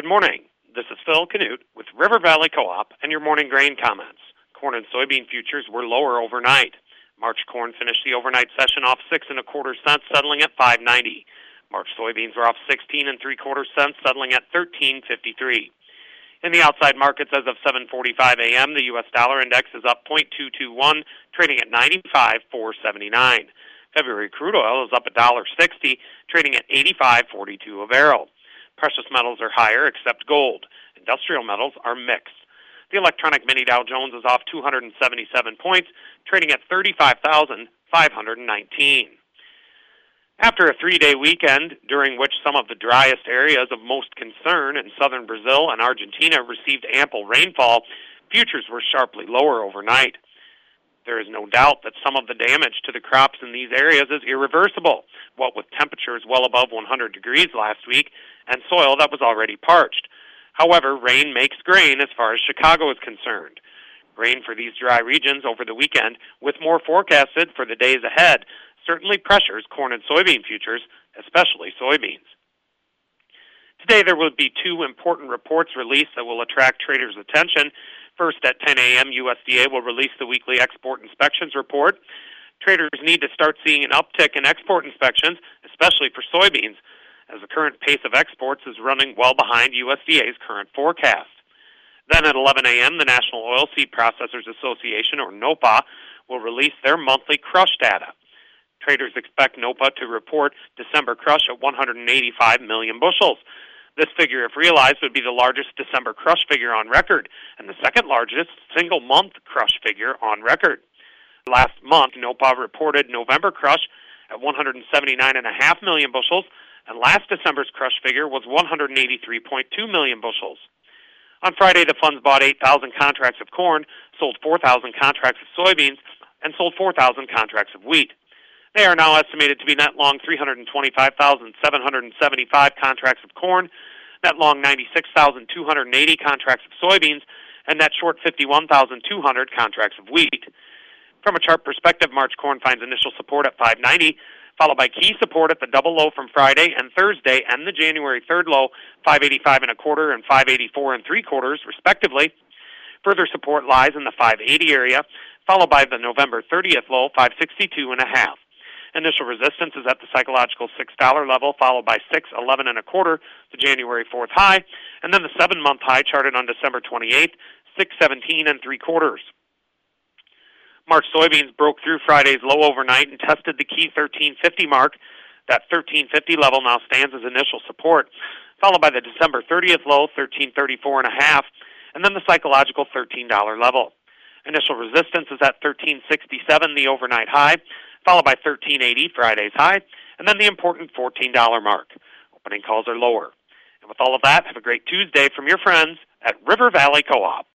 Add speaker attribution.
Speaker 1: Good morning. This is Phil Canute with River Valley Co-op and your morning grain comments. Corn and soybean futures were lower overnight. March corn finished the overnight session off six and a quarter cents, settling at 5.90. March soybeans were off 16 and three quarter cents, settling at 13.53. In the outside markets as of 7:45 a.m., the U.S. dollar index is up 0.221, trading at 95.479. February crude oil is up $1.60, trading at 85.42 a barrel. Precious metals are higher except gold. Industrial metals are mixed. The electronic mini Dow Jones is off 277 points, trading at 35,519. After a three day weekend, during which some of the driest areas of most concern in southern Brazil and Argentina received ample rainfall, futures were sharply lower overnight. There is no doubt that some of the damage to the crops in these areas is irreversible, what with temperatures well above 100 degrees last week and soil that was already parched. However, rain makes grain as far as Chicago is concerned. Rain for these dry regions over the weekend, with more forecasted for the days ahead, certainly pressures corn and soybean futures, especially soybeans. Today, there will be two important reports released that will attract traders' attention. First, at 10 a.m., USDA will release the weekly export inspections report. Traders need to start seeing an uptick in export inspections, especially for soybeans, as the current pace of exports is running well behind USDA's current forecast. Then at 11 a.m., the National Oilseed Processors Association, or NOPA, will release their monthly crush data. Traders expect NOPA to report December crush at 185 million bushels. This figure, if realized, would be the largest December crush figure on record and the second largest single month crush figure on record. Last month, NOPA reported November crush at 179.5 million bushels, and last December's crush figure was 183.2 million bushels. On Friday, the funds bought 8,000 contracts of corn, sold 4,000 contracts of soybeans, and sold 4,000 contracts of wheat. They are now estimated to be net long 325,775 contracts of corn, net long 96,280 contracts of soybeans, and net short 51,200 contracts of wheat. From a chart perspective, March corn finds initial support at 590, followed by key support at the double low from Friday and Thursday, and the January 3rd low, 585 and a quarter and 584 and three quarters, respectively. Further support lies in the 580 area, followed by the November 30th low, 562 and a half. Initial resistance is at the psychological $6 level, followed by 611 and a quarter, the January 4th high, and then the seven month high charted on December 28th, 617 and three quarters. March soybeans broke through Friday's low overnight and tested the key 1350 mark. That 1350 level now stands as initial support, followed by the December 30th low, 1334 and a half, and then the psychological $13 level. Initial resistance is at 1367, the overnight high, followed by 1380 Friday's high, and then the important $14 mark. Opening calls are lower. And with all of that, have a great Tuesday from your friends at River Valley Co-op.